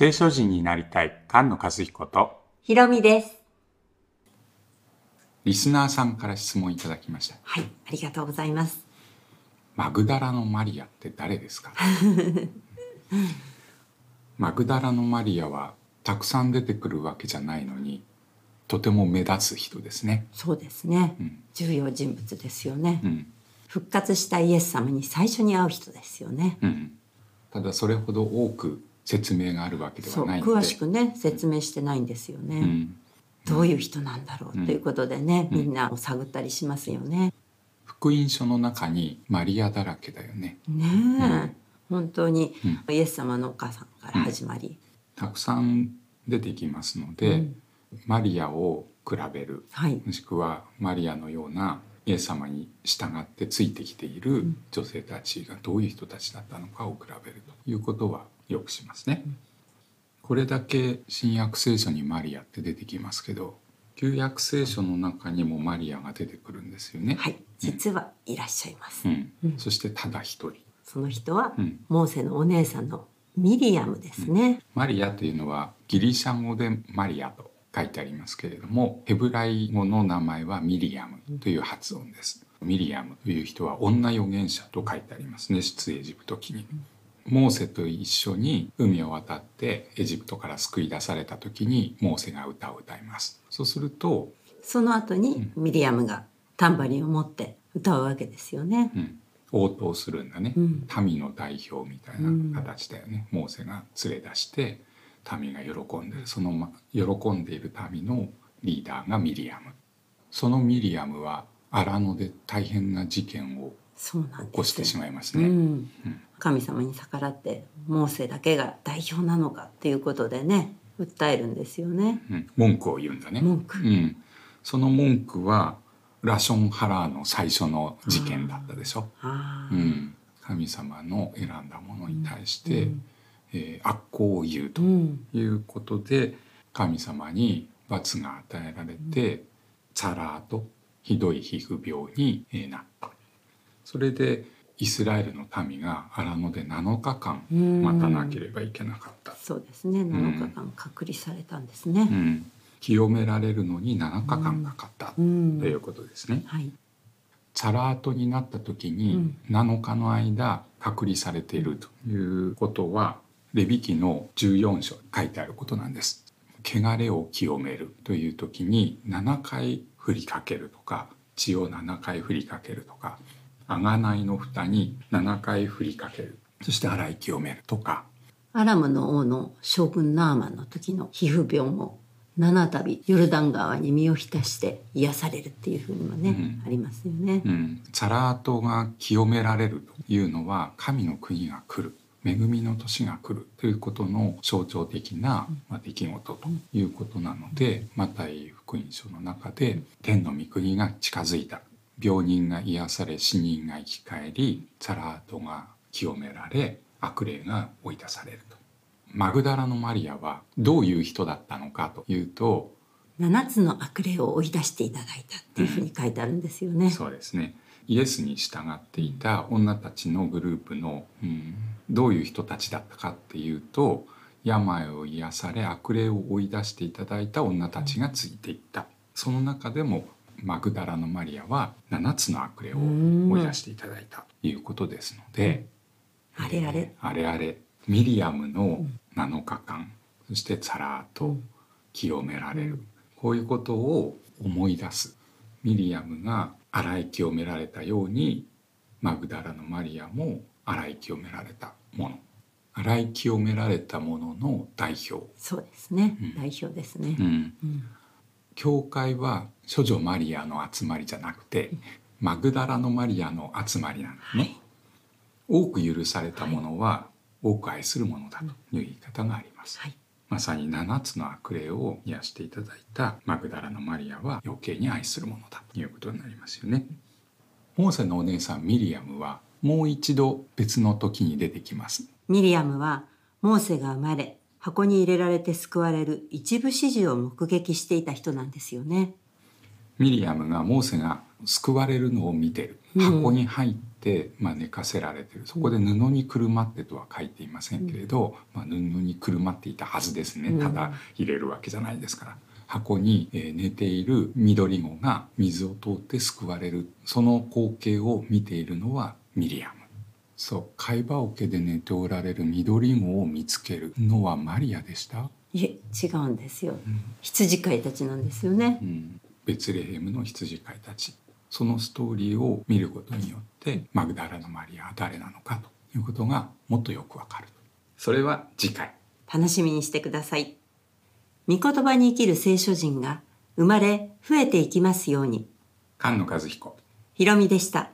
聖書人になりたい菅野和彦とひろみです。リスナーさんから質問いただきましたはい、ありがとうございます。マグダラのマリアって誰ですか？マグダラのマリアはたくさん出てくるわけじゃないのにとても目立つ人ですね、そうですね。ん重要人物ですよね、うん復活したイエス様に最初に会う人ですよね。うん、ただそれほど多く説明があるわけではない詳しくね、説明してないんですよね。うん、どういう人なんだろうということでね、みんなを探ったりしますよね。福音書の中にマリアだらけだよね。ねえ、本当にイエス様のお母さんから始まり、たくさん出てきますので、マリアを比べる。はい、もしくはマリアのようなイエス様に従ってついてきている女性たちがどういう人たちだったのかを比べるということはよくしますね。これだけ新約聖書にマリアって出てきますけど旧約聖書の中にもマリアが出てくるんですよね。はい、実はいらっしゃいます。うん、そしてただ一人。その人は、ん。モーセのお姉さんのミリアムですね。マリアというのはギリシャ語でマリアと書いてありますけれどもヘブライ語の名前はミリアムという発音です。ミリアムという人は女預言者と書いてありますね出エジプト記に。モーセと一緒に海を渡ってエジプトから救い出された時にモーセが歌を歌います。そうすると、その後にミリアムがタンバリンを持って歌うわけですよね。うん、応答するんだね、ん民の代表みたいな形だよね、モーセが連れ出して民が喜んでるその、ま、喜んでいる民のリーダーがミリアム。そのミリアムは荒野で大変な事件を。起こしてしまいますね、うん、神様に逆らってモーセだけが代表なのかっていうことでね訴えるんですよね。うん。文句を言うんだね。文句。うん、その文句はラションハラーの最初の事件だったでしょ、うん、神様の選んだものに対して、えー悪行を言うとうん、いうことで神様に罰が与えられて、チャラーとひどい皮膚病にえーなった。それでイスラエルの民が荒野で7日間うん。待たなければいけなかった、そうですね。7日間隔離されたんですね。うん。清められるのに7日間かかったとうん。いうことですね。はい、チャラートになった時に7日の間隔離されているということはレビ記の14章に書いてあることなんです。汚れを清めるという時に7回振りかけるとか血を7回振りかけるとか贖いの蓋に7回振りかける。そして洗い清めるとか。アラムの王の将軍ナーマンの時の皮膚病も七度ヨルダン川に身を浸して癒されるっていうふうにもね、ありますよね。うん、チャラートが清められるというのは神の国が来る恵みの年が来るということの象徴的な、まあ、出来事ということなので、マタイ福音書の中で天の御国が近づいた。病人が癒され死人が生き返りチャラートが清められ悪霊が追い出されると。マグダラのマリアはどういう人だったのかというと七つの悪霊を追い出していただいたっていうふうに書いてあるんですよね。そうですね。イエスに従っていた女たちのグループの、うん、どういう人たちだったかっていうと病を癒され悪霊を追い出していただいた女たちがついていった。その中でもマグダラのマリアは7つの悪霊を追い出していただいたということですので、あれあれ。えーあれあれ。ミリアムの7日間そしてツァラーと清められる、こういうことを思い出す。ミリアムが洗い清められたようにマグダラのマリアも洗い清められたもの洗い清められたものの代表、そうですね、代表ですね。うん。教会は処女マリアの集まりじゃなくてマグダラのマリアの集まりなんですね、多く許されたものは多く愛するものだという言い方があります、はい、まさに7つの悪霊を癒していただいたマグダラのマリアは余計に愛するものだということになりますよね。モーセのお姉さんミリアムはもう一度別の時に出てきます。ミリアムはモーセが生まれ箱に入れられて救われる一部始終を目撃していた人なんですよね。ミリアムがモーセが救われるのを見てる。箱に入っって、まあ、寝かせられてる。そこで布にくるまってとは書いていませんけれど、まあ、布にくるまっていたはずですね。ただ入れるわけじゃないですから。箱に、えー寝ている緑子が水を通って救われる。その光景を見ているのはミリアム。そう貝羽桶で寝ておられる緑子を見つけるのはマリアでした、いえ違うんですよ。羊飼いたちなんですよね。うん、ベツレヘムの羊飼いたち。そのストーリーを見ることによってマグダラのマリアは誰なのかということがもっとよくわかるそれは次回。楽しみにしてください。御言葉に生きる聖書人が生まれ増えていきますように。菅野和彦。ひろみでした